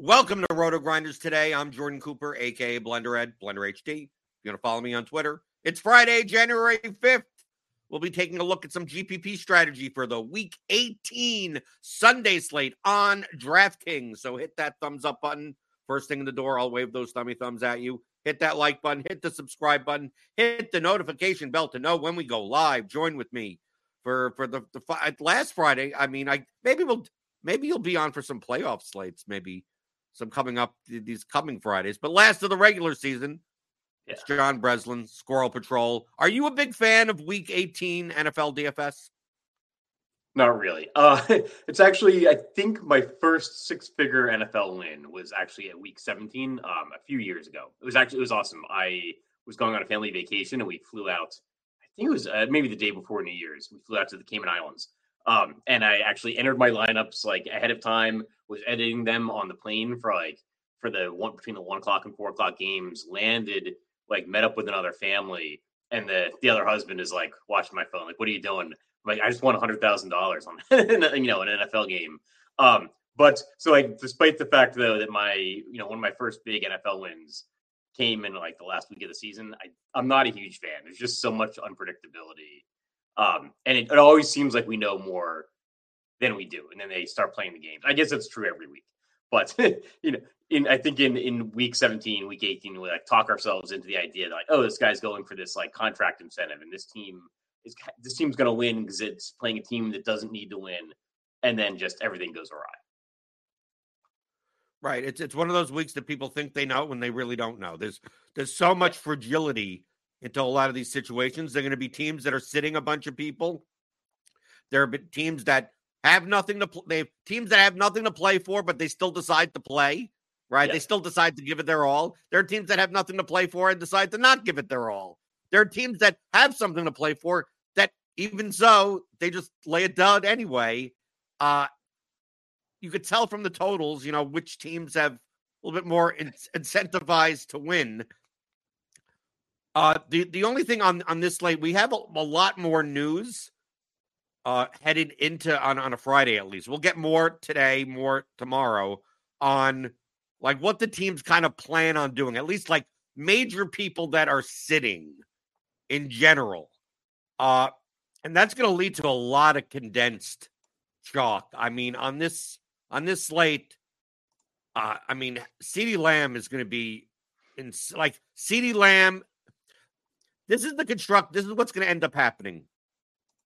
Welcome to RotoGrinders today. I'm Jordan Cooper, aka Blender Ed, Blender HD. You're gonna follow me on Twitter. It's Friday, January 5th. We'll be taking a look at some GPP strategy for the week 18 Sunday slate on DraftKings. So hit that thumbs up button. First thing in the door, I'll wave those thummy thumbs at you. Hit that like button, hit the subscribe button, hit the notification bell to know when we go live. Join with me for for the, the last Friday. I mean, I maybe we'll maybe you'll be on for some playoff slates, maybe some coming up these coming Fridays. But last of the regular season, it's John Breslin, Squirrel Patrol. Are you a big fan of Week 18 NFL DFS? Not really. Uh, it's actually, I think my first six-figure NFL win was actually at week 17 um, a few years ago. It was actually it was awesome. I was going on a family vacation and we flew out. I think it was uh, maybe the day before New Year's. We flew out to the Cayman Islands, um, and I actually entered my lineups like ahead of time. Was editing them on the plane for like for the one between the one o'clock and four o'clock games. Landed like met up with another family, and the the other husband is like watching my phone. Like, what are you doing? like I just won a hundred thousand dollars on you know an NFL game. Um, but so like despite the fact though that my you know one of my first big NFL wins came in like the last week of the season, I I'm not a huge fan. There's just so much unpredictability, um, and it, it always seems like we know more than we do, and then they start playing the games. I guess it's true every week, but you know. In, I think in, in week 17, week 18, we like talk ourselves into the idea that like, oh, this guy's going for this like contract incentive, and this team is this team's going to win because it's playing a team that doesn't need to win, and then just everything goes awry. Right. It's it's one of those weeks that people think they know when they really don't know. There's there's so much fragility into a lot of these situations. They're going to be teams that are sitting a bunch of people. There are teams that have nothing to play. They have teams that have nothing to play for, but they still decide to play. Right. Yeah. They still decide to give it their all. There are teams that have nothing to play for and decide to not give it their all. There are teams that have something to play for that even so they just lay it down anyway. Uh you could tell from the totals, you know, which teams have a little bit more in- incentivized to win. Uh, the the only thing on on this slate, we have a, a lot more news uh, headed into on on a Friday at least. We'll get more today, more tomorrow on like what the teams kind of plan on doing. At least like major people that are sitting in general. Uh, and that's going to lead to a lot of condensed chalk. I mean, on this on this slate, uh, I mean, CeeDee Lamb is going to be in like CeeDee Lamb. This is the construct. This is what's going to end up happening.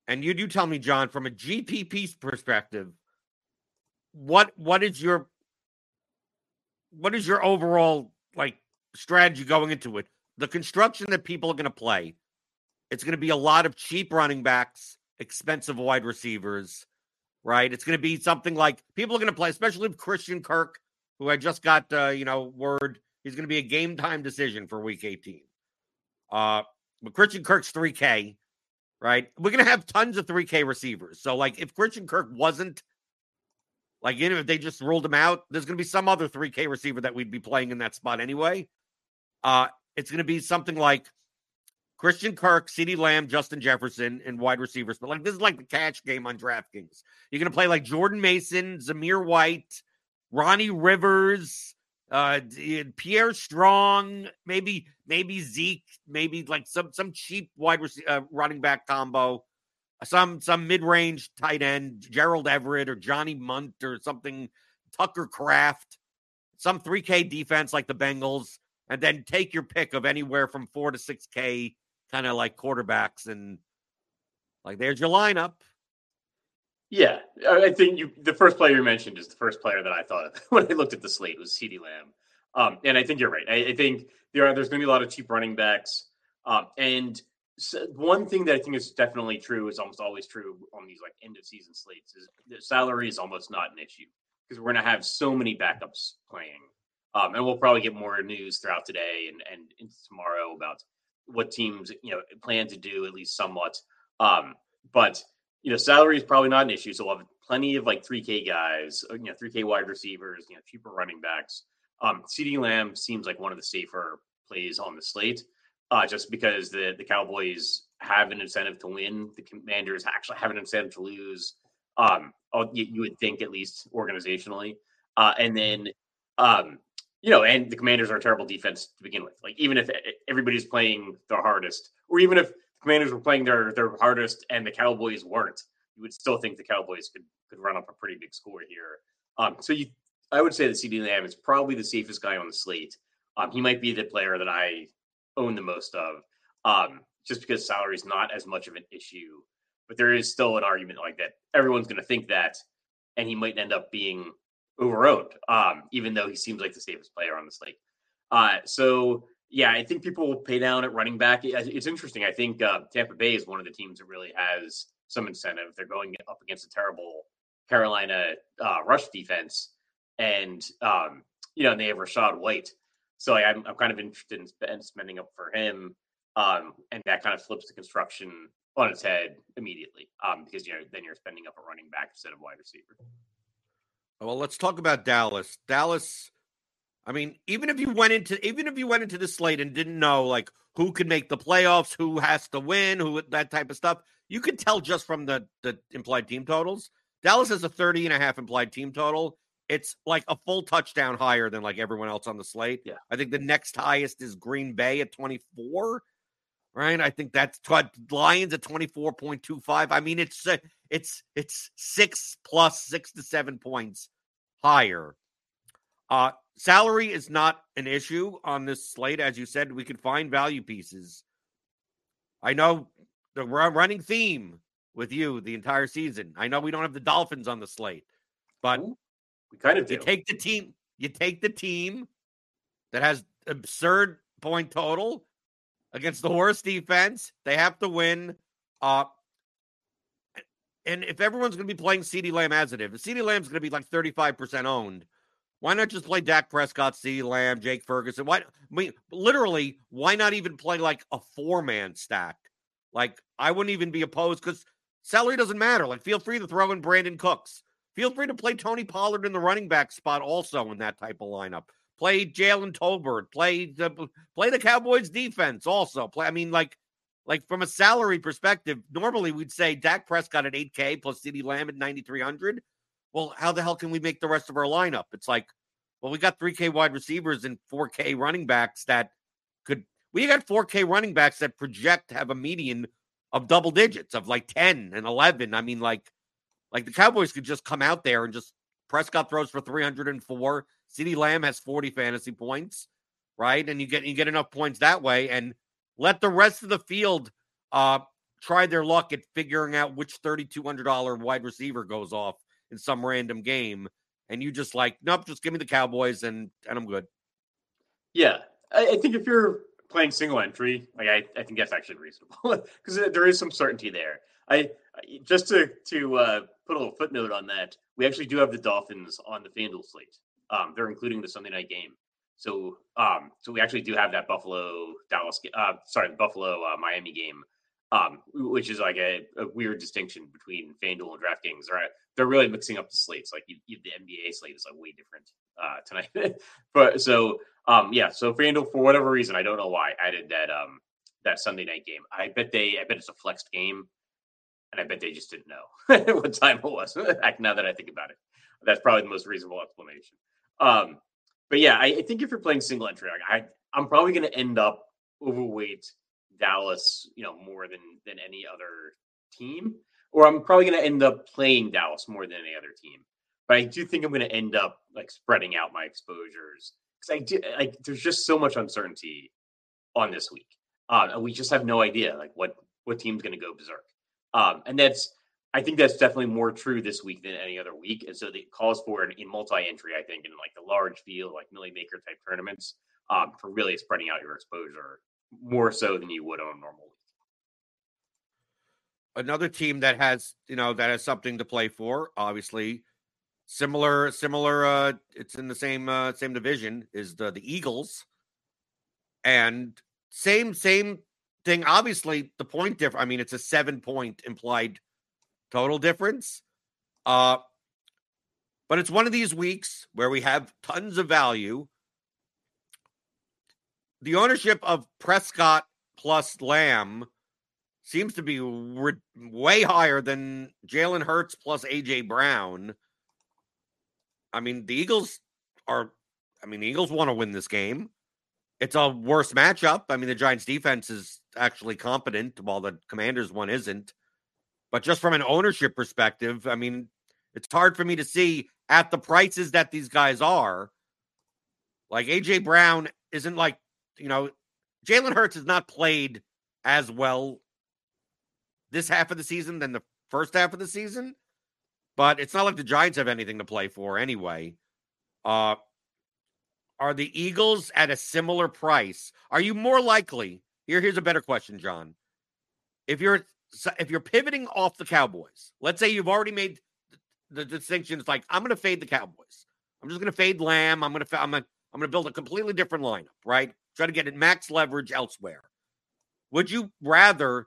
And you do tell me, John, from a GPP perspective, what what is your what is your overall like strategy going into it? The construction that people are going to play. It's going to be a lot of cheap running backs, expensive wide receivers, right? It's going to be something like people are going to play, especially with Christian Kirk, who I just got, uh, you know, word he's going to be a game time decision for Week 18. Uh, but Christian Kirk's 3K, right? We're to have tons of 3K receivers. So, like, if Christian Kirk wasn't, like, even if they just ruled him out, there's to be some other 3K receiver that we'd be playing in that spot anyway. Uh, it's to be something like Christian Kirk, CeeDee Lamb, Justin Jefferson, and wide receivers. But like this is like the catch game on DraftKings. You're gonna play like Jordan Mason, Zamir White, Ronnie Rivers, uh, Pierre Strong, maybe maybe Zeke, maybe like some some cheap wide rec- uh, running back combo, some some mid range tight end, Gerald Everett or Johnny Mundt or something, Tucker Kraft, some 3K defense like the Bengals, and then take your pick of anywhere from four to six K kind of like quarterbacks and like there's your lineup. Yeah, I think you the first player you mentioned is the first player that I thought of when I looked at the slate was CeeDee Lamb. Um, and I think you're right. I, I, think there are there's going to be a lot of cheap running backs. Um, and so one thing that I think is definitely true is almost always true on these like end of season slates is salary is almost not an issue because we're going to have so many backups playing. Um, and we'll probably get more news throughout today and, and into tomorrow about what teams you know plan to do at least somewhat. Um, but you know, salary is probably not an issue, so we'll have plenty of like 3K guys, uh, you know, 3K wide receivers, you know, cheaper running backs. Um, CeeDee Lamb seems like one of the safer plays on the slate, uh, just because the the Cowboys have an incentive to win. The Commanders actually have an incentive to lose. Um, you, you would think at least organizationally, uh, and then um, you know, and the Commanders are a terrible defense to begin with. Like even if everybody's playing their hardest, or even if Commanders were playing their their hardest and the Cowboys weren't, you would still think the Cowboys could could run up a pretty big score here. Um, so you, I would say that CeeDee Lamb is probably the safest guy on the slate. Um, he might be the player that I own the most of, um, just because salary is not as much of an issue. But there is still an argument like that. Everyone's going to think that, and he might end up being overowned, um, even though he seems like the safest player on the slate. Uh, so yeah, I think people will pay down at running back. It's interesting. I think uh, Tampa Bay is one of the teams that really has some incentive. They're going up against a terrible Carolina uh, rush defense, and um, you know, and they have Rachaad White. So I'm I'm kind of interested in spending up for him, um, and that kind of flips the construction on its head immediately, um, because you know then you're spending up a running back instead of wide receiver. Well, let's talk about Dallas. Dallas. I mean, even if you went into even if you went into the slate and didn't know like who could make the playoffs, who has to win, who that type of stuff, you could tell just from the the implied team totals. Dallas has a 30 and a half implied team total. It's like a full touchdown higher than like everyone else on the slate. Yeah. I think the next highest is Green Bay at 24. Right? I think that's Lions at 24.25. I mean, it's uh, it's it's 6 plus 6 to 7 points higher. Uh, salary is not an issue on this slate. As you said, we can find value pieces. I know the running theme with you the entire season. I know we don't have the Dolphins on the slate, but Ooh, we kind of do. You take the team. You take the team that has absurd point total against the worst defense. They have to win. Uh, and if everyone's going to be playing CeeDee Lamb as it is, if CeeDee Lamb's going to be like 35% owned, why not just play Dak Prescott, C. Lamb, Jake Ferguson? Why, I mean, literally, why not even play like a four man stack? Like, I wouldn't even be opposed because salary doesn't matter. Like, feel free to throw in Brandin Cooks. feel free to play Tony Pollard in the running back spot also in that type of lineup. Play Jalen Tolbert. Play the play the Cowboys defense also. Play. I mean, like like from a salary perspective, normally we'd say Dak Prescott at 8K plus CeeDee Lamb at 9,300. Well, how the hell can we make the rest of our lineup? It's like, well, we got 3K wide receivers and 4K running backs that could. We got 4K running backs that project to have a median of double digits of like 10 and 11. I mean, like, like the Cowboys could just come out there and just Prescott throws for 304. CeeDee Lamb has 40 fantasy points, right? And you get you get enough points that way, and let the rest of the field uh try their luck at figuring out which $3,200 wide receiver goes off in some random game. And you just like, nope, just give me the Cowboys and and I'm good. Yeah. I, I think if you're playing single entry, like I, I think that's actually reasonable because there is some certainty there. I just to to uh, put a little footnote on that, we actually do have the Dolphins on the FanDuel slate. Um, they're including the Sunday night game. So, um, so we actually do have that Buffalo Dallas, uh, sorry, Buffalo uh, Miami game, um, which is like a, a, weird distinction between FanDuel and DraftKings. Right, they're really mixing up the slates. Like you, you, the NBA slate is like way different uh, tonight. but so, um, yeah, so FanDuel for whatever reason, I don't know why, added that um that Sunday night game. I bet they, I bet it's a flexed game, and I bet they just didn't know what time it was. now that I think about it, that's probably the most reasonable explanation. Um, but yeah, I, I, think if you're playing single entry, I I'm probably going to end up overweight Dallas, you know, more than than any other team, or I'm probably going to end up playing Dallas more than any other team. But I do think I'm going to end up like spreading out my exposures because I do like there's just so much uncertainty on this week. Uh, we just have no idea like what what team's going to go berserk. Um, and that's I think that's definitely more true this week than any other week. And so it calls for an in multi-entry, I think, in like the large field, like Milly Maker type tournaments, um, for really spreading out your exposure more so than you would on a normal week. Another team that has, you know, that has something to play for, obviously, similar, similar. Uh, it's in the same uh, same division is the the Eagles, and same same thing. Obviously, the point difference. I mean, it's a seven point implied total difference. Uh, but it's one of these weeks where we have tons of value. The ownership of Prescott plus Lamb seems to be re- way higher than Jalen Hurts plus AJ Brown. I mean, the Eagles are, I mean, the Eagles want to win this game. It's a worse matchup. I mean, the Giants defense is actually competent while the Commanders one isn't. But just from an ownership perspective, I mean, it's hard for me to see at the prices that these guys are. Like AJ Brown isn't like, you know, Jalen Hurts has not played as well this half of the season than the first half of the season. But it's not like the Giants have anything to play for anyway. Uh are the Eagles at a similar price? Are you more likely? Here, here's a better question, John. If you're if you're pivoting off the Cowboys, let's say you've already made the, distinction. It's like I'm going to fade the Cowboys. I'm just going to fade Lamb. I'm going to I'm going to I'm going to build a completely different lineup, right? Try to get it max leverage elsewhere. Would you rather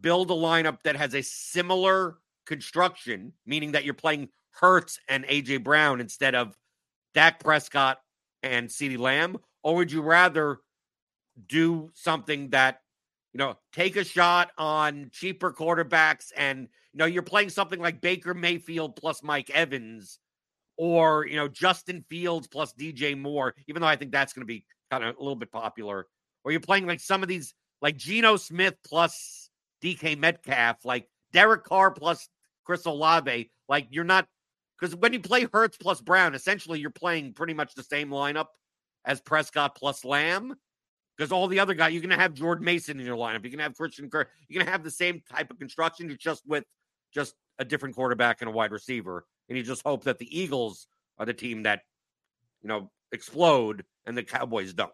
build a lineup that has a similar construction, meaning that you're playing Hurts and AJ Brown instead of Dak Prescott and CeeDee Lamb, or would you rather do something that you know, take a shot on cheaper quarterbacks and, you know, you're playing something like Baker Mayfield plus Mike Evans or, you know, Justin Fields plus DJ Moore, even though I think that's going to be kind of a little bit popular. Or you're playing like some of these, like Geno Smith plus DK Metcalf, like Derek Carr plus Chris Olave. Like you're not, because when you play Hurts plus Brown, essentially you're playing pretty much the same lineup as Prescott plus Lamb because all the other guys, you're going to have Jordan Mason in your lineup. You're going to have Christian Kirk. You're going to have the same type of construction, just with just a different quarterback and a wide receiver. And you just hope that the Eagles are the team that, you know, explode and the Cowboys don't.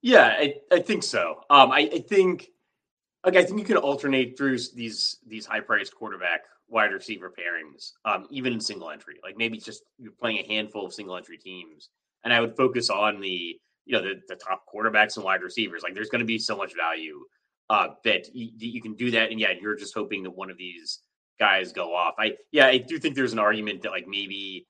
Yeah, I, I think so. Um, I, I think, like, I think you can alternate through these these high priced quarterback wide receiver pairings, um, even in single entry. Like maybe just you're playing a handful of single entry teams, and I would focus on the you know the, the top quarterbacks and wide receivers. Like there's going to be so much value uh, that you, you, can do that. And yeah, you're just hoping that one of these guys go off. I yeah, I do think there's an argument that like maybe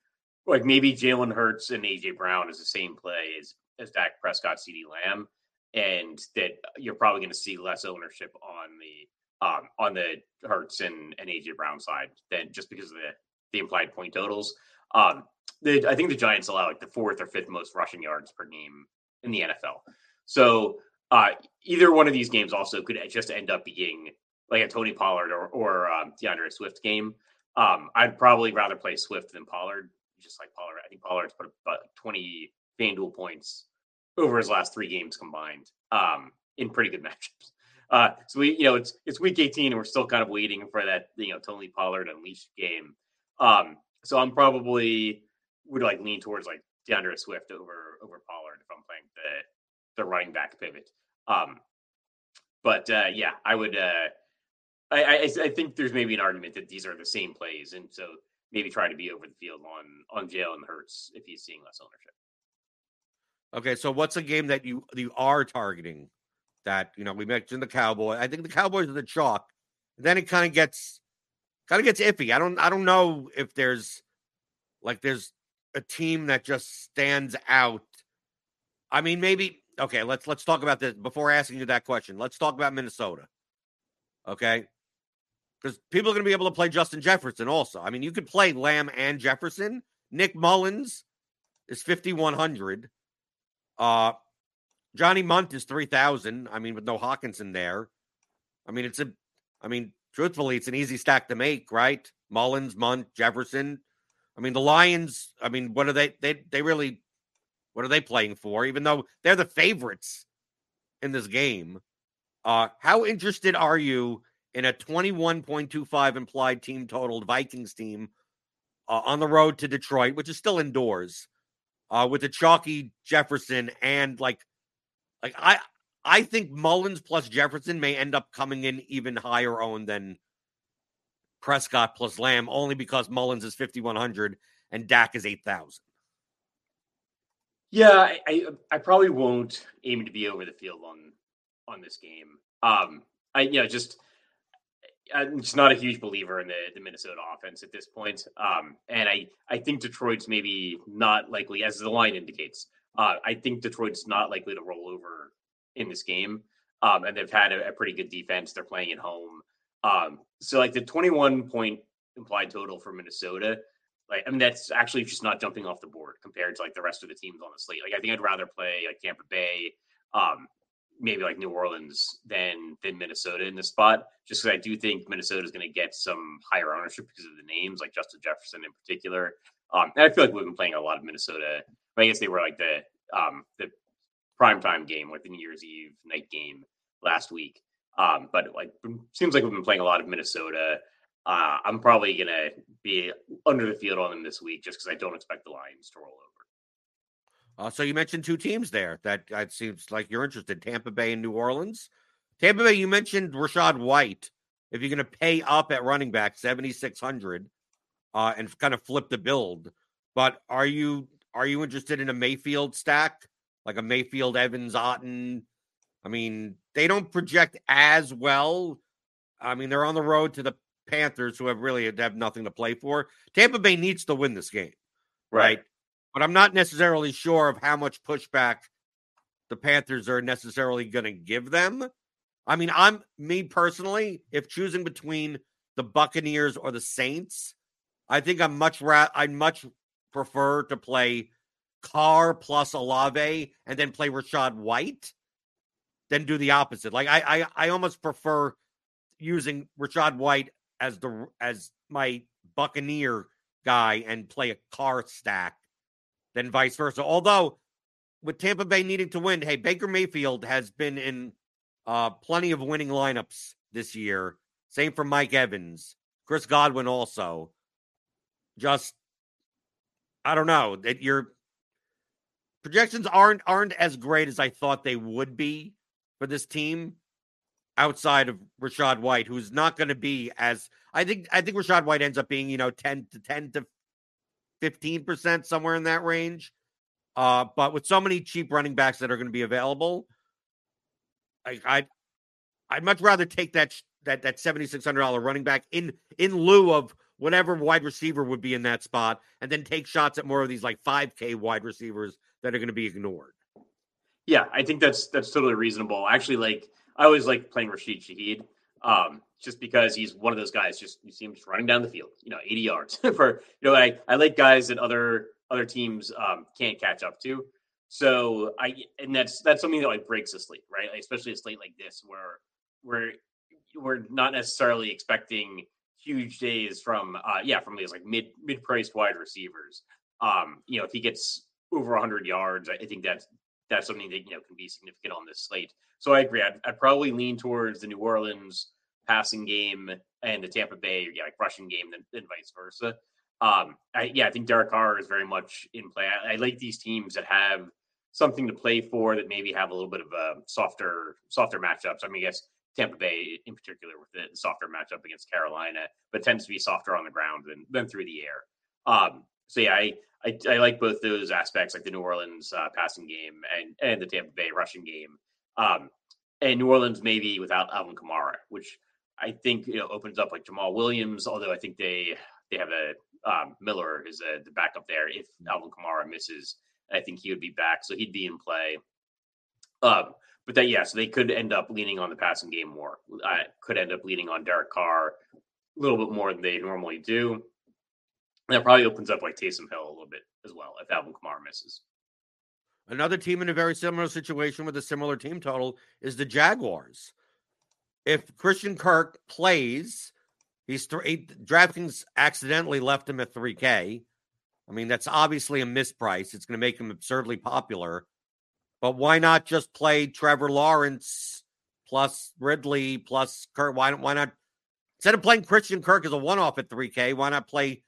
like maybe Jalen Hurts and AJ Brown is the same play as as Dak Prescott, CeeDee Lamb, and that you're probably going to see less ownership on the um on the Hurts and, and AJ Brown side than just because of the the implied point totals. Um, the, I think the Giants allow like the fourth or fifth most rushing yards per game in the NFL. So uh, either one of these games also could just end up being like a Tony Pollard or, or um, D'Andre Swift game. Um, I'd probably rather play Swift than Pollard. Just like Pollard, I think Pollard's put about 20 FanDuel points over his last three games combined um, in pretty good matchups. Uh, so we, you know, it's it's week 18 and we're still kind of waiting for that, you know, Tony Pollard unleashed game. Um, so I'm probably would like lean towards like D'Andre Swift over over Pollard if I'm playing the the running back pivot. Um, but uh, yeah, I would. Uh, I, I, I think there's maybe an argument that these are the same plays, and so maybe try to be over the field on on Jalen Hurts if he's seeing less ownership. Okay, so what's a game that you you are targeting? That you know we mentioned the Cowboy. I think the Cowboys are the chalk. Then it kind of gets kind of gets iffy. I don't I don't know if there's like there's a team that just stands out. I mean, maybe okay, let's let's talk about this before asking you that question. Let's talk about Minnesota. Okay? Because people are going to be able to play Justin Jefferson also. I mean, you could play Lamb and Jefferson. Nick Mullens is 5100. Uh Johnny Mundt is 3000. I mean, with no Hockenson there. I mean, it's a I mean, truthfully, it's an easy stack to make, right? Mullens, Mundt, Jefferson. I mean, the Lions, I mean, what are they they they really what are they playing for? Even though they're the favorites in this game. Uh, how interested are you in a 21.25 implied team total Vikings team uh, on the road to Detroit, which is still indoors, uh, with the chalky Jefferson and like, like I, I think Mullens plus Jefferson may end up coming in even higher owned than Prescott plus Lamb, only because Mullens is 5,100 and Dak is 8,000. Yeah, I, I, I probably won't aim to be over the field on on this game. Um, I you know just I'm just not a huge believer in the, the Minnesota offense at this point. Um, and I I think Detroit's maybe not likely, as the line indicates. Uh, I think Detroit's not likely to roll over in this game. Um, and they've had a, a, pretty good defense. They're playing at home. Um, so like the 21 point implied total for Minnesota, like I mean that's actually just not jumping off the board compared to like the rest of the teams on the slate. Like I think I'd rather play like Tampa Bay, um, maybe like New Orleans than than Minnesota in this spot, just because I do think Minnesota is going to get some higher ownership because of the names, like Justin Jefferson in particular. Um, and I feel like we've been playing a lot of Minnesota. I guess they were like the um, the primetime game, like the New Year's Eve night game last week. Um, but like seems like we've been playing a lot of Minnesota. Uh, I'm probably gonna be under the field on them this week just because I don't expect the Lions to roll over. Uh, so you mentioned two teams there that it seems like you're interested: Tampa Bay and New Orleans. Tampa Bay, you mentioned Rachaad White. If you're going to pay up at running back, seventy six hundred, uh, and kind of flip the build, but are you are you interested in a Mayfield stack? like a Mayfield, Evans, Otton? I mean, they don't project as well. I mean, they're on the road to the Panthers, who have really have nothing to play for. Tampa Bay needs to win this game, right? right? But I'm not necessarily sure of how much pushback the Panthers are necessarily going to give them. I mean, I'm me personally, if choosing between the Buccaneers or the Saints, I think I'm much ra- I'd much prefer to play Carr plus Olave and then play Rachaad White, then do the opposite. Like I, I, I almost prefer using Rachaad White as the as my Buccaneer guy and play a Carr stack than vice versa. Although with Tampa Bay needing to win, hey, Baker Mayfield has been in uh, plenty of winning lineups this year. Same for Mike Evans, Chris Godwin also. Just I don't know that you're projections aren't aren't as great as I thought they would be for this team outside of Rachaad White, who's not going to be as I think I think Rachaad White ends up being, you know, 10 to 10 to 15% somewhere in that range. Uh, but with so many cheap running backs that are going to be available, I, I'd I'd much rather take that that that seventy six hundred dollar running back in in lieu of whatever wide receiver would be in that spot, and then take shots at more of these like five K wide receivers that are going to be ignored. Yeah, I think that's that's totally reasonable. Actually, like I always like playing Rashid Shaheed, um, just because he's one of those guys. Just you see him just running down the field, you know, eighty yards for you know. I I like guys that other other teams um, can't catch up to. So I and that's that's something that like breaks a slate, right? Like, especially a slate like this where we're we're not necessarily expecting huge days from uh yeah from these like mid mid priced wide receivers. Um, you know, if he gets over 100 yards, I think that's that's something that you know can be significant on this slate. So I agree. I'd, I'd probably lean towards the New Orleans passing game and the Tampa Bay like rushing game than vice versa. Um, I, yeah, I think Derek Carr is very much in play. I, I, like these teams that have something to play for that maybe have a little bit of a softer softer matchups. I mean, I guess Tampa Bay in particular with the softer matchup against Carolina, but tends to be softer on the ground than than through the air. Um, so yeah, I, I, I like both those aspects, like the New Orleans uh, passing game and and the Tampa Bay rushing game. Um, and New Orleans maybe without Alvin Kamara, which I think you know opens up like Jamaal Williams. Although I think they they have a um, Miller is a, the backup there if Alvin Kamara misses. I think he would be back, so he'd be in play. Um, but that yeah, so they could end up leaning on the passing game more. I could end up leaning on Derek Carr a little bit more than they normally do. That probably opens up like Taysom Hill a little bit as well if Alvin Kamara misses. Another team in a very similar situation with a similar team total is the Jaguars. If Christian Kirk plays, he's three. DraftKings accidentally left him at 3K. I mean, that's obviously a misprice. It's going to make him absurdly popular. But why not just play Trevor Lawrence plus Ridley plus Kirk? Why, why not? Instead of playing Christian Kirk as a one off at 3K, why not play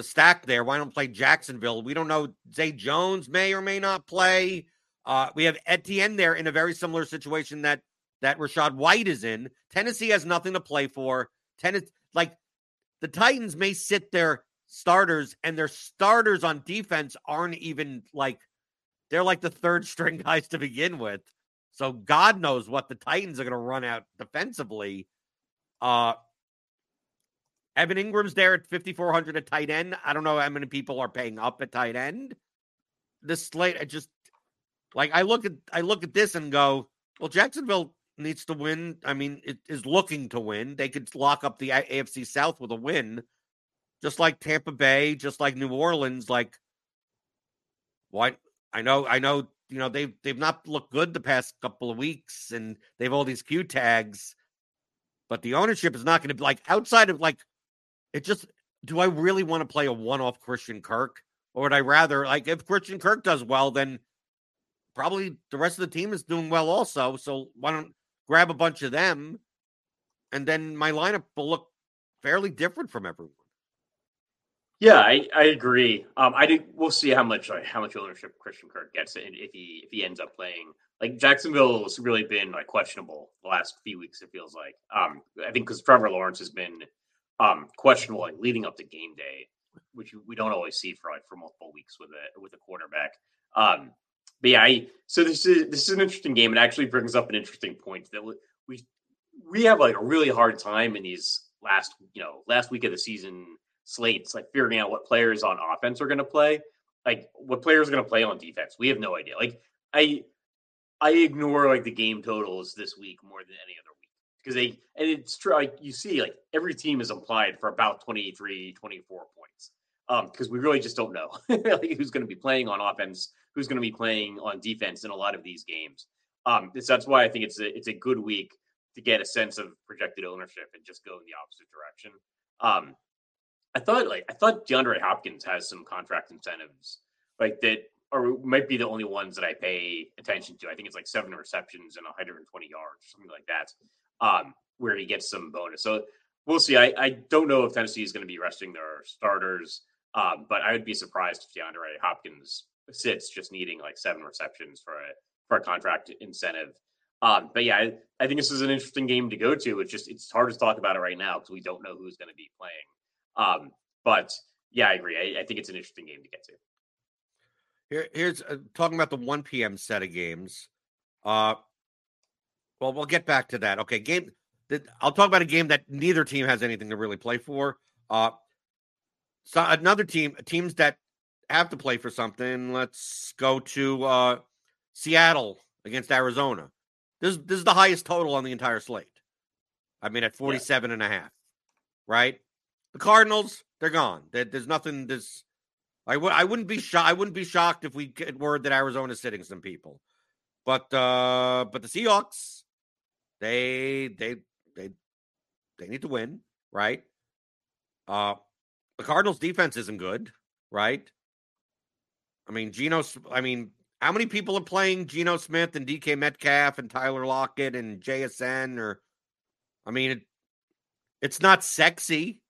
the stack there. Why don't play Jacksonville? We don't know. Zay Jones may or may not play. Uh, we have Etienne there in a very similar situation that that Rachaad White is in. Tennessee has nothing to play for. Tennessee, like the Titans, may sit their starters, and their starters on defense aren't even like they're like the third string guys to begin with. So God knows what the Titans are going to run out defensively. Uh, Evan Engram's there at 5,400 at tight end. I don't know how many people are paying up at tight end. This slate, I just like I look at I look at this and go, well, Jacksonville needs to win. I mean, it is looking to win. They could lock up the AFC South with a win, just like Tampa Bay, just like New Orleans. Like, what? I know, I know. You know, they've they've not looked good the past couple of weeks, and they've all these Q tags. But the ownership is not going to be like outside of like it just do I really want to play a one-off Christian Kirk? Or would I rather like if Christian Kirk does well, then probably the rest of the team is doing well also. So why don't grab a bunch of them and then my lineup will look fairly different from everyone. Yeah, I, I agree. Um, I do. We'll see how much like, how much ownership Christian Kirk gets if he if he ends up playing. Like Jacksonville's really been like questionable the last few weeks. It feels like. Um, I think because Trevor Lawrence has been um, questionable like leading up to game day, which we don't always see for like for multiple weeks with a with a quarterback. Um, but yeah, I, so this is this is an interesting game. It actually brings up an interesting point that we we have like a really hard time in these last you know last week of the season slates, like figuring out what players on offense are going to play, like what players are going to play on defense. We have no idea. Like I I ignore like the game totals this week more than any other week because they and it's true like you see like every team is implied for about 23 24 points um because we really just don't know like who's going to be playing on offense who's going to be playing on defense in a lot of these games um this, that's why i think it's a it's a good week to get a sense of projected ownership and just go in the opposite direction um i thought like i thought deandre hopkins has some contract incentives like that or might be the only ones that I pay attention to. I think it's like seven receptions and 120 yards, something like that um, where he gets some bonus. So we'll see. I, I don't know if Tennessee is going to be resting their starters, um, but I would be surprised if DeAndre Hopkins sits just needing like seven receptions for a for a contract incentive. Um, but yeah, I, I, think this is an interesting game to go to. It's just it's hard to talk about it right now because we don't know who's going to be playing. Um, but yeah, I agree. I, I, think it's an interesting game to get to. Here, here's uh, talking about the 1 p.m. set of games. Uh, well, we'll get back to that. Okay, game I'll talk about a game that neither team has anything to really play for. Uh, so another team, teams that have to play for something. Let's go to uh, Seattle against Arizona. This, this is the highest total on the entire slate. I mean, at 47 yeah. and a half, right? The Cardinals, they're gone. there's nothing. This I would I wouldn't be shocked. I wouldn't be shocked if we get word that Arizona's sitting some people, but uh but the Seahawks, they they they they need to win, right? Uh, the Cardinals' defense isn't good, right? I mean, Geno. I mean, how many people are playing Geno Smith and DK Metcalf and Tyler Lockett and JSN? Or, I mean, it, it's not sexy.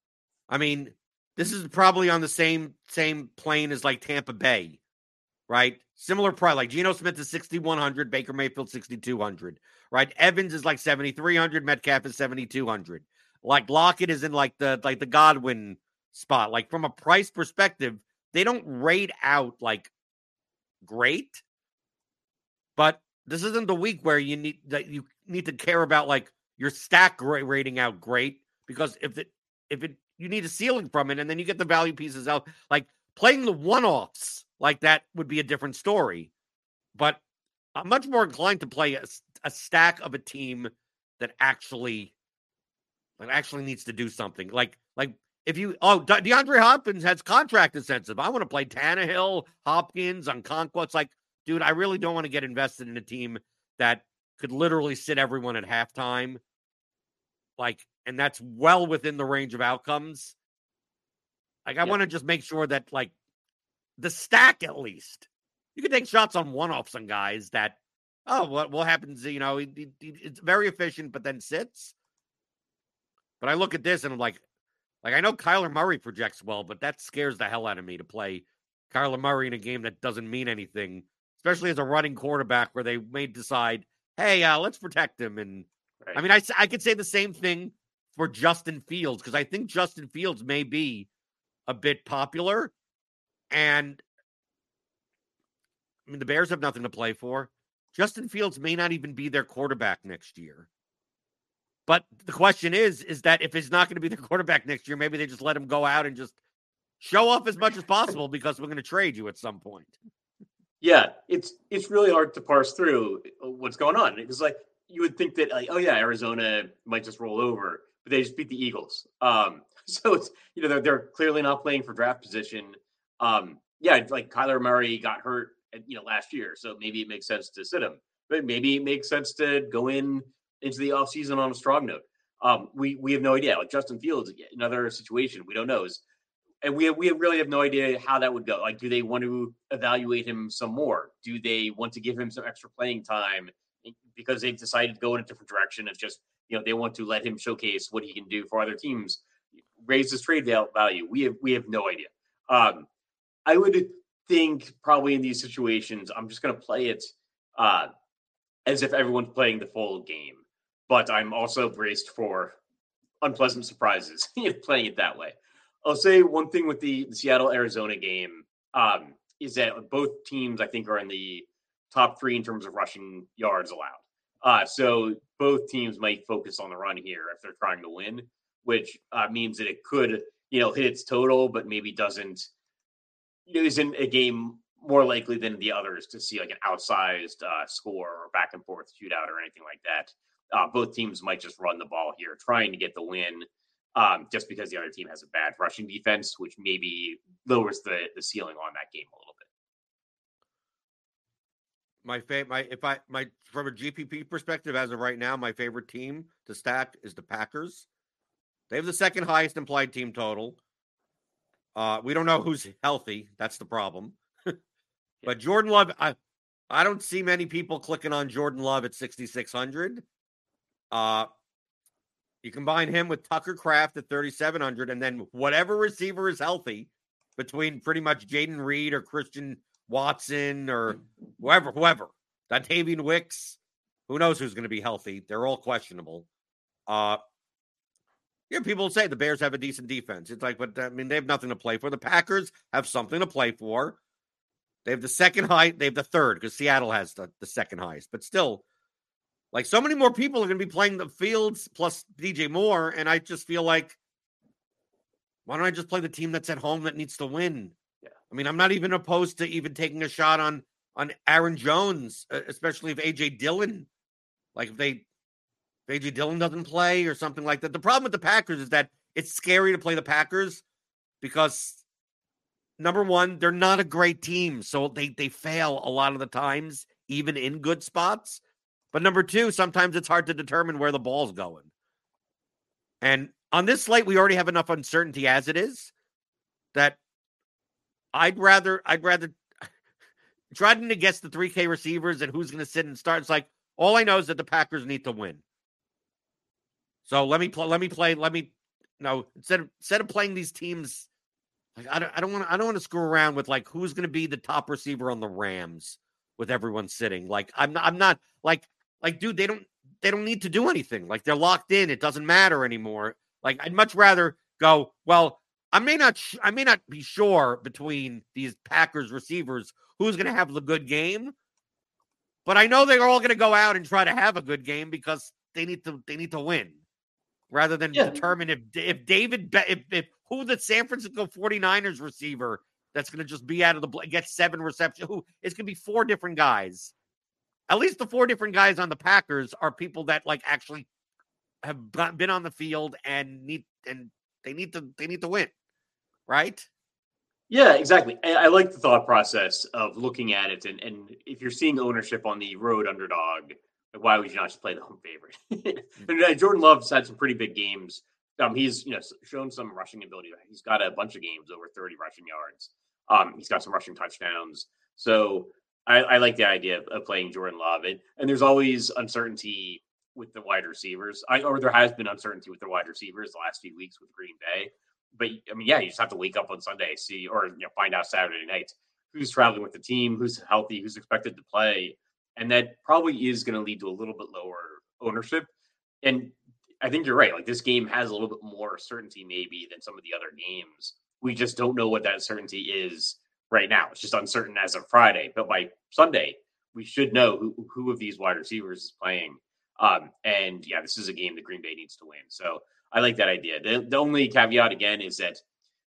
I mean, this is probably on the same same plane as like Tampa Bay, right? Similar price. Like Geno Smith is 6,100, Baker Mayfield 6,200, right? Evans is like 7,300, Metcalf is 7,200. Like Lockett is in like the like the Godwin spot. Like from a price perspective, they don't rate out like great, but this isn't the week where you need that you need to care about like your stack rating out great because if it if it you need a ceiling from it, and then you get the value pieces out. Like playing the one offs like that would be a different story. But I'm much more inclined to play a, a stack of a team that actually that actually needs to do something. Like like if you oh De- DeAndre Hopkins has contract incentive. I want to play Tannehill, Hopkins on conquest. Like, dude, I really don't want to get invested in a team that could literally sit everyone at halftime. Like, and that's well within the range of outcomes. Like, I want to just make sure that, like, the stack at least, you can take shots on one offs on guys that, oh, what what happens? You know, he, he, it's very efficient, but then sits. But I look at this and I'm like, like I know Kyler Murray projects well, but that scares the hell out of me to play Kyler Murray in a game that doesn't mean anything, especially as a running quarterback where they may decide, hey, uh, let's protect him. And right. I mean, I I could say the same thing for Justin Fields because I think Justin Fields may be a bit popular. And I mean, the Bears have nothing to play for. Justin Fields may not even be their quarterback next year. But the question is, is that if he's not going to be the quarterback next year, maybe they just let him go out and just show off as much as possible because we're going to trade you at some point. Yeah, it's it's really hard to parse through what's going on because like you would think that like oh yeah Arizona might just roll over, but they just beat the Eagles. Um, so it's you know they're they're clearly not playing for draft position. Um, yeah, like Kyler Murray got hurt, you know, last year, so maybe it makes sense to sit him. But maybe it makes sense to go in into the offseason on a strong note. Um, we we have no idea. Like Justin Fields, another situation we don't know is, and we we really have no idea how that would go. Like, do they want to evaluate him some more? Do they want to give him some extra playing time because they've decided to go in a different direction? It's just you know they want to let him showcase what he can do for other teams, raise his trade value. We have we have no idea. Um, I would think probably in these situations, I'm just going to play it uh, as if everyone's playing the full game. But I'm also braced for unpleasant surprises playing it that way. I'll say one thing with the, the Seattle Arizona game um, is that both teams I think are in the top three in terms of rushing yards allowed. Uh, so both teams might focus on the run here if they're trying to win, which uh, means that it could, you know, hit its total, but maybe doesn't. Isn't a game more likely than the others to see like an outsized uh, score or back and forth shootout or anything like that. Uh, both teams might just run the ball here, trying to get the win, um, just because the other team has a bad rushing defense, which maybe lowers the the ceiling on that game a little bit. My favorite, my if I my from a GPP perspective, as of right now, my favorite team to stack is the Packers. They have the second highest implied team total. Uh, we don't know who's healthy. That's the problem. but Jordan Love, I I don't see many people clicking on Jordan Love at 6,600. Uh, you combine him with Tucker Kraft at 3,700, and then whatever receiver is healthy between pretty much Jayden Reed or Christian Watson or whoever, whoever, that Tavian Wicks, who knows who's going to be healthy? They're all questionable. Uh, yeah, people say the Bears have a decent defense. It's like, but I mean, they have nothing to play for. The Packers have something to play for. They have the second high. They have the third because Seattle has the, the second highest. But still, Like so many more people are going to be playing the fields plus DJ Moore, and I just feel like why don't I just play the team that's at home that needs to win? Yeah. I mean, I'm not even opposed to even taking a shot on on Aaron Jones, especially if AJ Dillon, like if they if AJ Dillon doesn't play or something like that. The problem with the Packers is that it's scary to play the Packers because number one, they're not a great team, so they they fail a lot of the times, even in good spots. But number two, sometimes it's hard to determine where the ball's going. And on this slate, we already have enough uncertainty as it is that I'd rather I'd rather trying to guess the 3K receivers and who's going to sit and start. It's like all I know is that the Packers need to win. So let me play. Let me play. Let me no instead of instead of playing these teams. Like I don't. I don't want. I don't want to screw around with like who's going to be the top receiver on the Rams with everyone sitting. Like I'm not. I'm not like like dude. They don't. They don't need to do anything. Like they're locked in. It doesn't matter anymore. Like I'd much rather go. Well, I may not. Sh- I may not be sure between these Packers receivers who's going to have the good game, but I know they're all going to go out and try to have a good game because they need to. They need to win rather than yeah. determine if if David if, if who the San Francisco 49ers receiver that's going to just be out of the get seven receptions who it's going to be four different guys. At least the four different guys on the Packers are people that like actually have been on the field and need and they need to they need to win, right? Yeah, exactly. I, I like the thought process of looking at it, and and if you're seeing ownership on the road underdog, why would you not just play the home favorite? and uh, Jordan Love's had some pretty big games. Um, he's you know shown some rushing ability. He's got a bunch of games over 30 rushing yards. Um, he's got some rushing touchdowns. So I, I like the idea of, of, playing Jordan Love. And, and there's always uncertainty with the wide receivers. I or there has been uncertainty with the wide receivers the last few weeks with Green Bay. But I mean, yeah, you just have to wake up on Sunday, see or you know find out Saturday night who's traveling with the team, who's healthy, who's expected to play and that probably is going to lead to a little bit lower ownership. And I think you're right. Like this game has a little bit more certainty, maybe, than some of the other games. We just don't know what that certainty is right now. It's just uncertain as of Friday. But by Sunday, we should know who, who of these wide receivers is playing. Um, and yeah, this is a game that Green Bay needs to win. So I like that idea. The, the only caveat again is that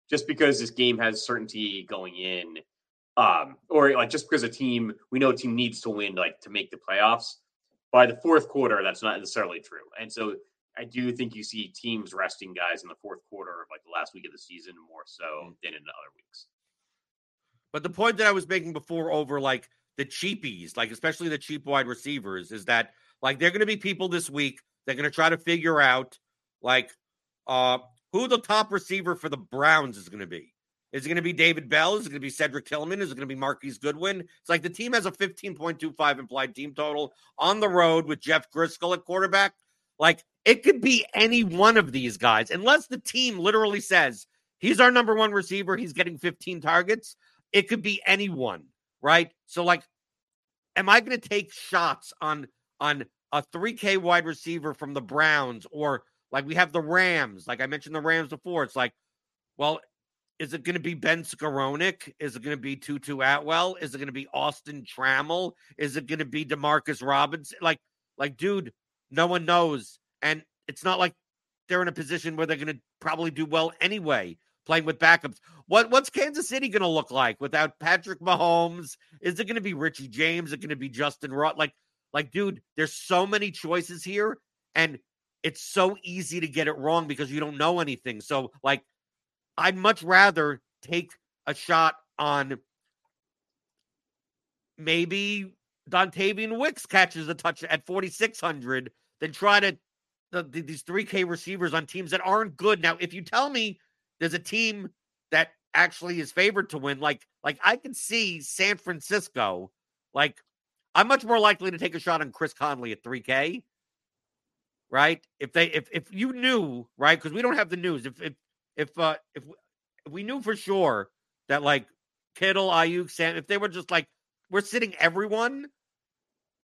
just because this game has certainty going in um, or like just because a team we know a team needs to win like to make the playoffs by the fourth quarter that's not necessarily true and so i do think you see teams resting guys in the fourth quarter of like the last week of the season more so mm. than in the other weeks but the point that i was making before over like the cheapies like especially the cheap wide receivers is that like they're going to be people this week they're going to try to figure out like uh who the top receiver for the browns is going to be is it going to be David Bell? Is it going to be Cedric Tillman? Is it going to be Marquise Goodwin? It's like the team has a 15.25 implied team total on the road with Jeff Driskel at quarterback. Like it could be any one of these guys, unless the team literally says he's our number one receiver, he's getting 15 targets. It could be anyone, right? So, like, am I going to take shots on on a 3K wide receiver from the Browns or like we have the Rams? Like I mentioned the Rams before. It's like, well, is it going to be Ben Skowronek? Is it going to be Tutu Atwell? Is it going to be Austin Trammell? Is it going to be Demarcus Robinson? Like, like, dude, no one knows, and it's not like they're in a position where they're going to probably do well anyway, playing with backups. What what's Kansas City going to look like without Patrick Mahomes? Is it going to be Richie James? Is it going to be Justin Ross? Like, like, dude, there's so many choices here, and it's so easy to get it wrong because you don't know anything. So, like I'd much rather take a shot on maybe Dontayvion Wicks catches a touch at 4,600 than try to the, these 3K receivers on teams that aren't good. Now, if you tell me there's a team that actually is favored to win, like like I can see San Francisco, like I'm much more likely to take a shot on Chris Conley at 3K. Right? If they if if you knew, right? Because we don't have the news. If if if uh if we, if we knew for sure that like Kittle, Aiyuk, Sam, if they were just like we're sitting everyone,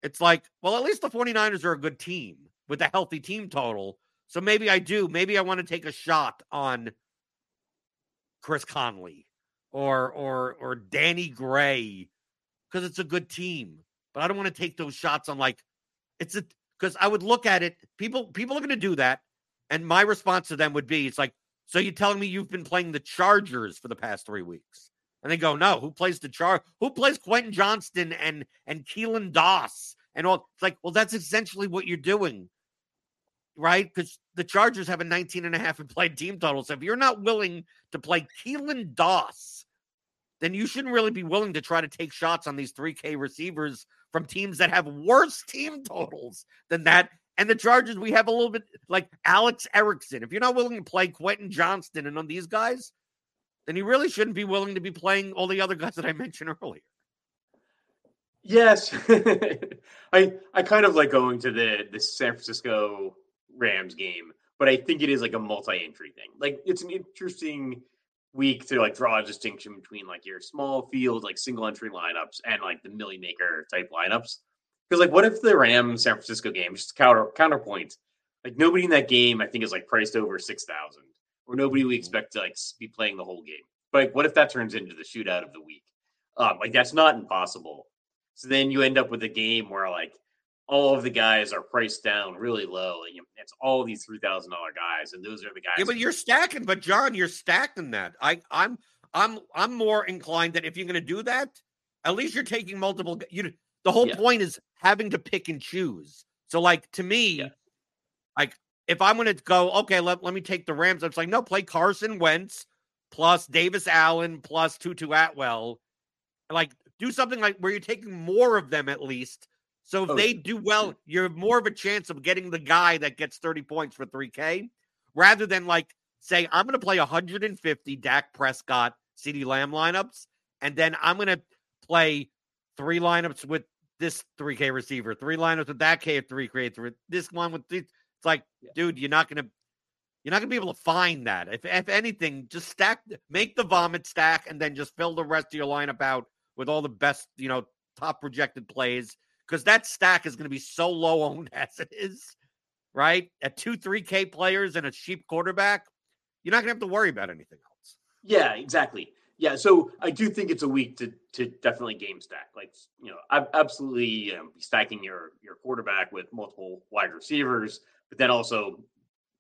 it's like, well, at least the 49ers are a good team with a healthy team total. So maybe I do. Maybe I want to take a shot on Chris Conley or or or Danny Gray because it's a good team. But I don't want to take those shots on like it's a because I would look at it. People people are going to do that, and my response to them would be, "It's like, so you're telling me you've been playing the Chargers for the past three weeks?" And they go, "No, who plays the Char? Who plays Quentin Johnston and and Keelan Doss and all?" It's like, well, that's essentially what you're doing, right? Because the Chargers have a 19 and a half implied team total. So if you're not willing to play Keelan Doss, then you shouldn't really be willing to try to take shots on these 3K receivers from teams that have worse team totals than that. And the Chargers, we have a little bit like Alex Erickson. If you're not willing to play Quentin Johnston and on these guys, then you really shouldn't be willing to be playing all the other guys that I mentioned earlier. Yes, I I kind of like going to the the San Francisco Rams game, but I think it is like a multi-entry thing. Like it's an interesting week to like draw a distinction between like your small field, like single entry lineups and like the Milly Maker type lineups. Because like, what if the Rams San Francisco game, just counter counterpoint, like nobody in that game I think is like priced over six thousand, or nobody we mm-hmm. expect to like be playing the whole game. But like, what if that turns into the shootout of the week? Um, like that's not impossible. So then you end up with a game where like all of the guys are priced down really low. It's all these three thousand dollar guys, and those are the guys. Yeah, but you're stacking. But John, you're stacking that. I, I'm, I'm, I'm more inclined that if you're going to do that, at least you're taking multiple. You, the whole yeah. point is having to pick and choose. So, like to me, yeah. like if I'm going to go, okay, let, let me take the Rams. It's like no, play Carson Wentz plus Davis Allen plus Tutu Atwell. Like do something like where you're taking more of them at least so if oh, they do well, you have more of a chance of getting the guy that gets 30 points for 3K rather than like say, I'm going to play 150 Dak Prescott, CeeDee Lamb lineups, and then I'm going to play three lineups with this 3K receiver, three lineups with that K 3K, three, this one with this. It's like, yeah. dude, you're not going to. You're not gonna be able to find that. If if anything, just stack, make the vomit stack, and then just fill the rest of your lineup out with all the best, you know, top projected plays because that stack is going to be so low owned as it is, right? At two, three K players and a cheap quarterback, you're not going to have to worry about anything else. Yeah, exactly. Yeah, so I do think it's a week to to definitely game stack. Like you know, absolutely um, you know, stacking your your quarterback with multiple wide receivers, but then also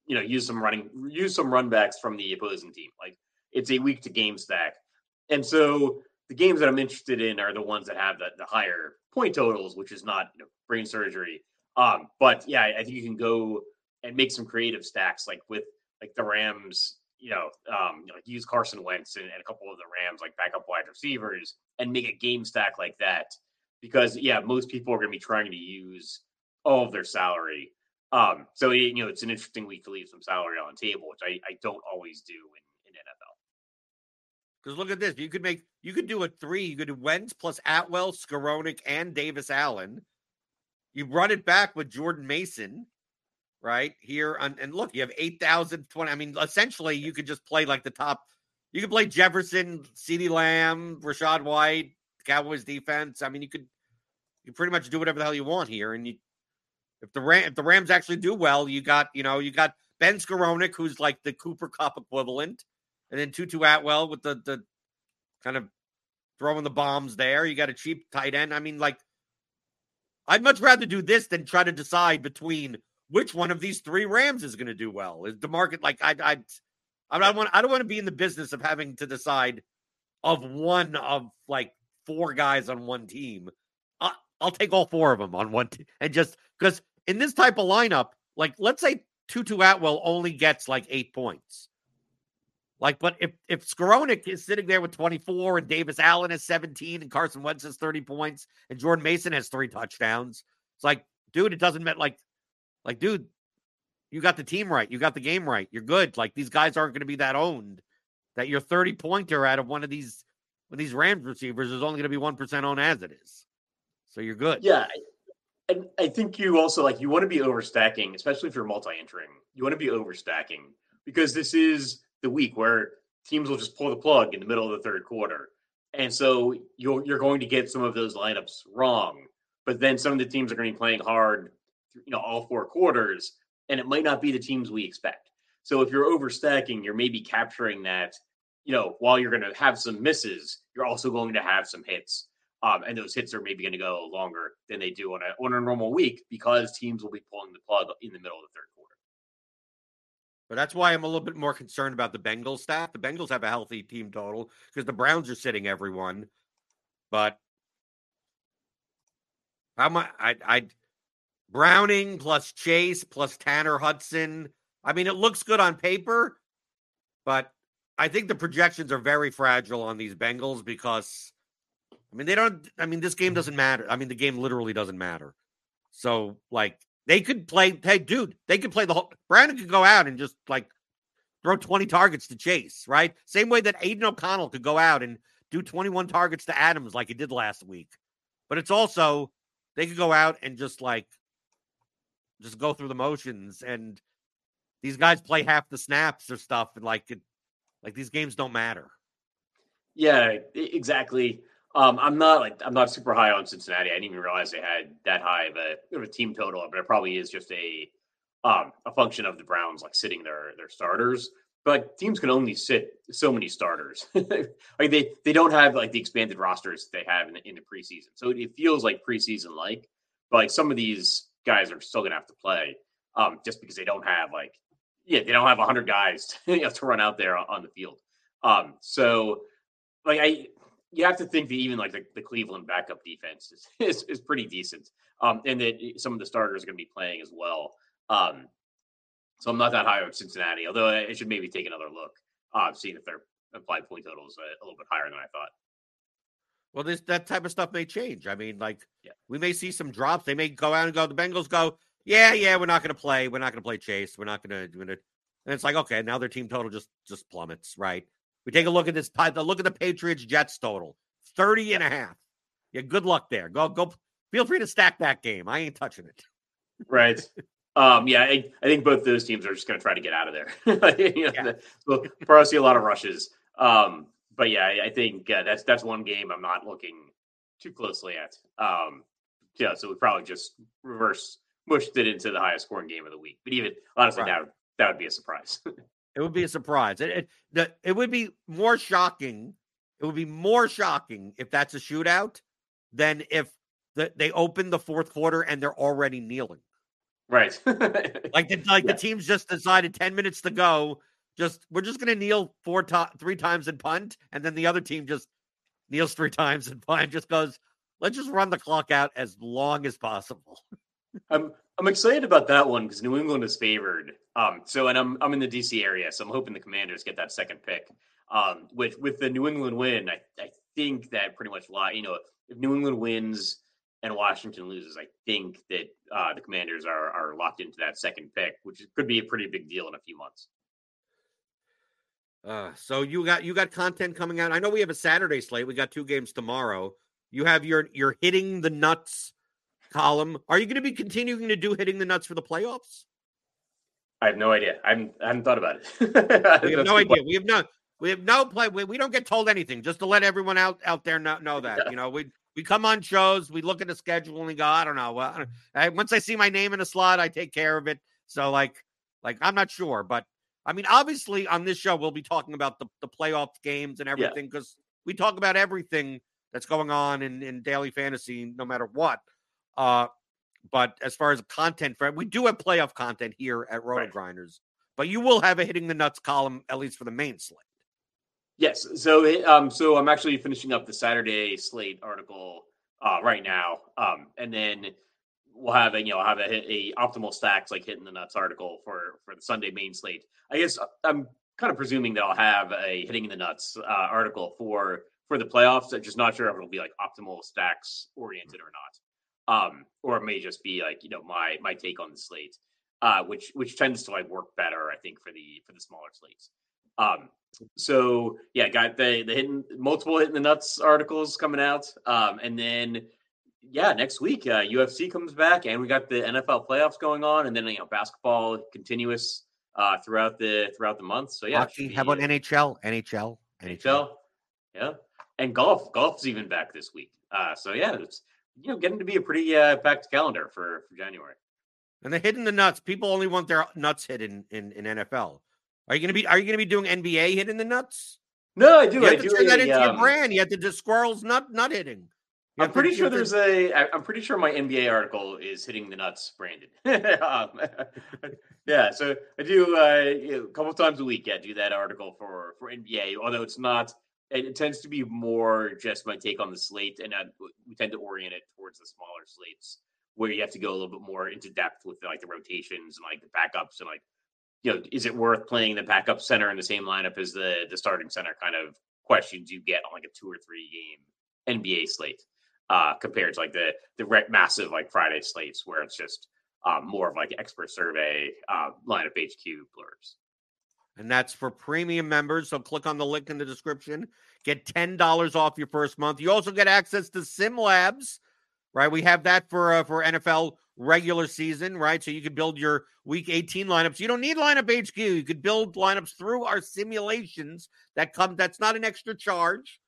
you know use some running use some runbacks from the opposing team. Like it's a week to game stack, and so the games that I'm interested in are the ones that have the, the higher point totals, which is not you know, brain surgery. Um, but yeah, I think you can go and make some creative stacks, like with like the Rams. You know, um, you know, like use Carson Wentz and, and a couple of the Rams like backup wide receivers, and make a game stack like that. Because yeah, most people are going to be trying to use all of their salary. Um, so you know, it's an interesting week to leave some salary on the table, which I, I don't always do in because look at this. You could make you could do a three. You could do Wentz plus Atwell, Skowronek, and Davis Allen. You run it back with Jordan Mason, right? Here on, and look, you have 8,020. I mean, essentially, you could just play like the top. You could play Jefferson, CeeDee Lamb, Rachaad White, Cowboys defense. I mean, you could you pretty much do whatever the hell you want here. And you if the Ram if the Rams actually do well, you got, you know, you got Ben Skowronek, who's like the Cooper Kupp equivalent and then Tutu Atwell with the the kind of throwing the bombs there. You got a cheap tight end. I mean, like, I'd much rather do this than try to decide between which one of these three Rams is going to do well. Is the market like I I I don't want I don't want to be in the business of having to decide of one of like four guys on one team. I, I'll take all four of them on one and just because in this type of lineup, like let's say Tutu Atwell only gets like eight points. Like, but if if Skowronek is sitting there with 24 and Davis Allen has 17 and Carson Wentz has 30 points and Jordan Mason has three touchdowns, it's like, dude, it doesn't matter. Like, like, dude, you got the team right, you got the game right, you're good. Like, these guys aren't going to be that owned. That your 30 pointer out of one of these one of these Rams receivers is only going to be one percent owned as it is. So you're good. Yeah. And I think you also like you want to be overstacking, especially if you're multi-entering. You want to be overstacking because this is the week where teams will just pull the plug in the middle of the third quarter. And so you're you're going to get some of those lineups wrong. But then some of the teams are going to be playing hard, you know, all four quarters, and it might not be the teams we expect. So if you're overstacking, you're maybe capturing that, you know, while you're going to have some misses, you're also going to have some hits. Um, and those hits are maybe going to go longer than they do on a on a normal week because teams will be pulling the plug in the middle of the third quarter. But that's why I'm a little bit more concerned about the Bengals staff. The Bengals have a healthy team total because the Browns are sitting everyone. But how much I I Browning plus Chase plus Tanner Hudson. I mean, it looks good on paper, but I think the projections are very fragile on these Bengals because I mean they don't I mean this game mm-hmm. doesn't matter. I mean the game literally doesn't matter. So like they could play hey dude, they could play the whole Brandon could go out and just like throw 20 targets to Chase, right? Same way that Aidan O'Connell could go out and do 21 targets to Adams like he did last week. But it's also they could go out and just like just go through the motions and these guys play half the snaps or stuff and like it like these games don't matter. Yeah, exactly. Um, I'm not like I'm not super high on Cincinnati. I didn't even realize they had that high of a, of a team total, but it probably is just a um, a function of the Browns like sitting their their starters. But teams can only sit so many starters. like they they don't have like the expanded rosters they have in the, in the preseason, so it feels like preseason like. But like some of these guys are still gonna have to play, um, just because they don't have like yeah, they don't have hundred guys to, you know, to run out there on, on the field. Um, so like I, you have to think that even like the, the Cleveland backup defense is, is, is pretty decent. Um, and that some of the starters are going to be playing as well. Um, so I'm not that high on Cincinnati, although I should maybe take another look, uh, seeing if their implied point total is a, a, little bit higher than I thought. Well, this that type of stuff may change. I mean, like yeah. we may see some drops. They may go out and go. The Bengals go, yeah, yeah, we're not going to play. We're not going to play Chase. We're not going to. And it's like, okay, now their team total just just plummets, right? We take a look at this. Look at the Patriots Jets total 30 and a half. Yeah, good luck there. Go, go. Feel free to stack that game. I ain't touching it. Right. Um, yeah, I, I, think both those teams are just going to try to get out of there. you know, yeah. the, we'll probably see a lot of rushes. Um, but yeah, I, I think uh, that's that's one game I'm not looking too closely at. Um, yeah, so we probably just reverse pushed it into the highest scoring game of the week. But even honestly, right. that that would be a surprise. it would be a surprise. It, it the, it would be more shocking. It would be more shocking if that's a shootout than if the, they open the fourth quarter and they're already kneeling. Right. like the, like yeah. the teams just decided 10 minutes to go. Just we're just gonna kneel four to- three times and punt, and then the other team just kneels three times and punt. Just goes, let's just run the clock out as long as possible. I'm I'm excited about that one because New England is favored. Um, so and I'm I'm in the DC area, so I'm hoping the Commanders get that second pick. Um, with with the New England win, I, I think that pretty much lot. You know, if New England wins and Washington loses, I think that uh, the Commanders are are locked into that second pick, which could be a pretty big deal in a few months. Uh, so you got you got content coming out. I know we have a Saturday slate. We got two games tomorrow. You have your you're hitting the nuts column. Are you going to be continuing to do hitting the nuts for the playoffs? I have no idea. I haven't, I haven't thought about it. we have no idea. We have no we have no play. We, we don't get told anything. Just to let everyone out out there know, know that yeah. you know we we come on shows, we look at the schedule, and we go, I don't know. Well, I, once I see my name in a slot, I take care of it. So like like I'm not sure, but I mean, obviously on this show we'll be talking about the the playoff games and everything because yeah. we talk about everything that's going on in in daily fantasy, no matter what. Uh, but as far as content, for we do have playoff content here at Roto right. Grinders, but you will have a hitting the nuts column at least for the main slate. Yes. So, um, so I'm actually finishing up the Saturday slate article uh, right now, um, and then we'll have a you know have a, a optimal stacks like hitting the nuts article for for the Sunday main slate. I guess uh, I'm kind of presuming that I'll have a hitting the nuts uh, article for for the playoffs. I'm just not sure if it'll be like optimal stacks oriented or not um, or it may just be like you know my my take on the slate, uh, which which tends to like work better, I think, for the for the smaller slates. Um, so yeah, got the the hitting multiple hitting the nuts articles coming out, um, and then yeah, next week uh, UFC comes back, and we got the NFL playoffs going on, and then you know basketball continuous uh, throughout the throughout the month. So yeah, be, how about NHL? NHL? NHL? NHL? Yeah, and golf. Golf's even back this week. Uh, so yeah, it's you know getting to be a pretty uh, packed calendar for for January. And they're hitting the nuts. People only want their nuts hit in, in, in NFL. Are you gonna be Are you gonna be doing NBA hitting the nuts? No, I do. You have I to do turn that into um, your brand. You have to do squirrels nut nut hitting. I'm pretty sure there's a. I'm pretty sure my NBA article is hitting the nuts, Brandon. um, yeah, so I do uh, a couple times a week. Yeah, do that article for for NBA. Although it's not, it, tends to be more just my take on the slate, and we tend to orient it towards the smaller slates where you have to go a little bit more into depth with like the rotations and like the backups and like you know, is it worth playing the backup center in the same lineup as the the starting center? Kind of questions you get on like a two or three game NBA slate uh, compared to like the the massive like Friday slates where it's just um, more of like expert survey uh, lineup HQ blurbs. And that's for premium members. So click on the link in the description. Get $10 off your first month. You also get access to SimLabs, right? We have that for uh, for NFL regular season, right? So you can build your week 18 lineups. You don't need lineup HQ. You could build lineups through our simulations that come that's not an extra charge,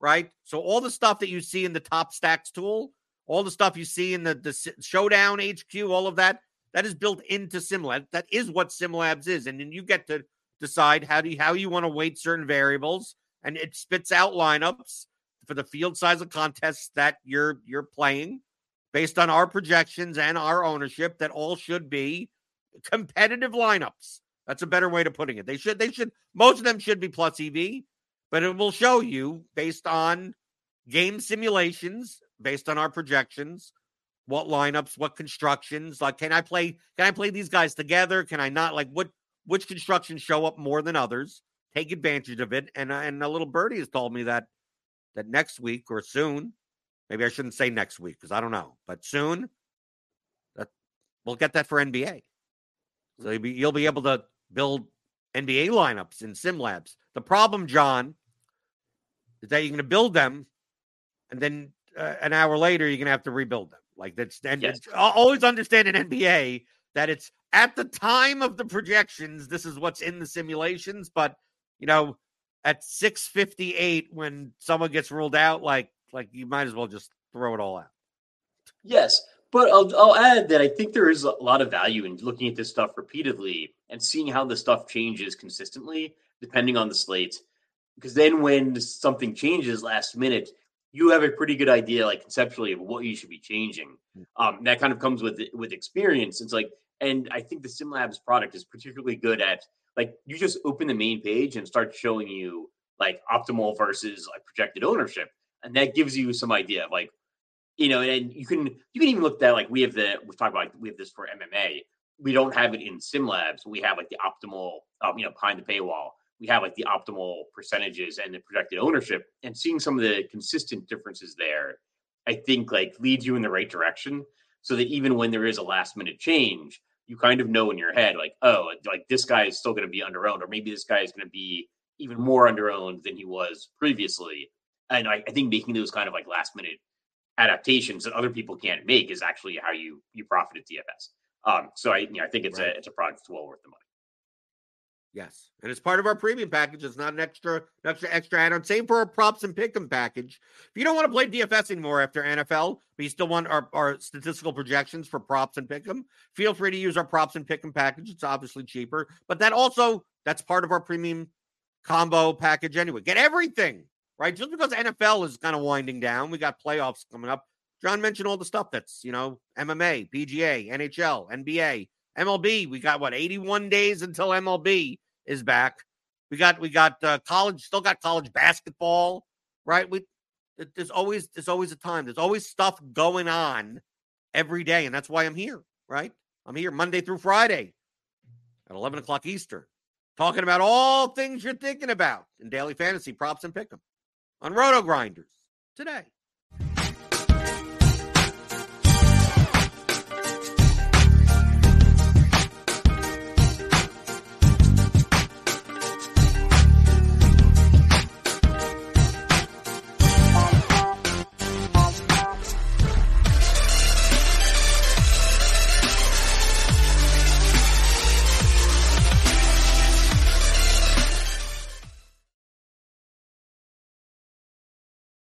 right? So all the stuff that you see in the top stacks tool, all the stuff you see in the the showdown HQ, all of that, that is built into SimLab. That is what SimLabs is. And then you get to decide how do you, how you want to weight certain variables and it spits out lineups for the field size of contests that you're you're playing based on our projections and our ownership that all should be competitive lineups. That's a better way to putting it. They should they should most of them should be plus EV, but it will show you based on game simulations, based on our projections, what lineups, what constructions, like can I play can I play these guys together? Can I not like what which constructions show up more than others? Take advantage of it. And and a little birdie has told me that that next week or soon Maybe I shouldn't say next week because I don't know, but soon that we'll get that for NBA. So you'll be, you'll be able to build NBA lineups in SimLabs. The problem, John, is that you're going to build them, and then uh, an hour later you're going to have to rebuild them. Like that's and yes. always understand in NBA that it's at the time of the projections. This is what's in the simulations, but you know, at 6:58 when someone gets ruled out, like like you might as well just throw it all out. Yes, but I'll, I'll add that I think there is a lot of value in looking at this stuff repeatedly and seeing how the stuff changes consistently depending on the slate. Because then when something changes last minute, you have a pretty good idea, like conceptually, of what you should be changing. Hmm. Um, that kind of comes with with experience. It's like, and I think the SimLabs product is particularly good at like you just open the main page and start showing you like optimal versus like projected ownership. And that gives you some idea of like you know and you can you can even look at like we have the we've talked about we have this for mma we don't have it in SimLabs. we have like the optimal um, you know behind the paywall. We have like the optimal percentages and the projected ownership. And seeing some of the consistent differences there i think like leads you in the right direction so that even when there is a last minute change you kind of know in your head like oh like this guy is still going to be under owned or maybe this guy is going to be even more under owned than he was previously and I, I think making those kind of like last minute adaptations that other people can't make is actually how you you profit at DFS. Um, so I you know, I think it's right. a it's a product that's well worth the money. Yes, and it's part of our premium package. It's not an extra, extra, extra add-on. Same for our props and pick'em package. If you don't want to play DFS anymore after NFL, but you still want our, our statistical projections for props and pick'em, feel free to use our props and pick'em package. It's obviously cheaper, but that also that's part of our premium combo package anyway. Get everything right? Just because NFL is kind of winding down, we got playoffs coming up. John mentioned all the stuff that's, you know, MMA, PGA, NHL, NBA, MLB. We got what 81 days until MLB is back. We got we got uh, college, still got college basketball, right? We there's always there's always a time. There's always stuff going on every day, and that's why I'm here, right? I'm here Monday through Friday at 11 o'clock Eastern, talking about all things you're thinking about in daily fantasy props and pick 'em on RotoGrinders today.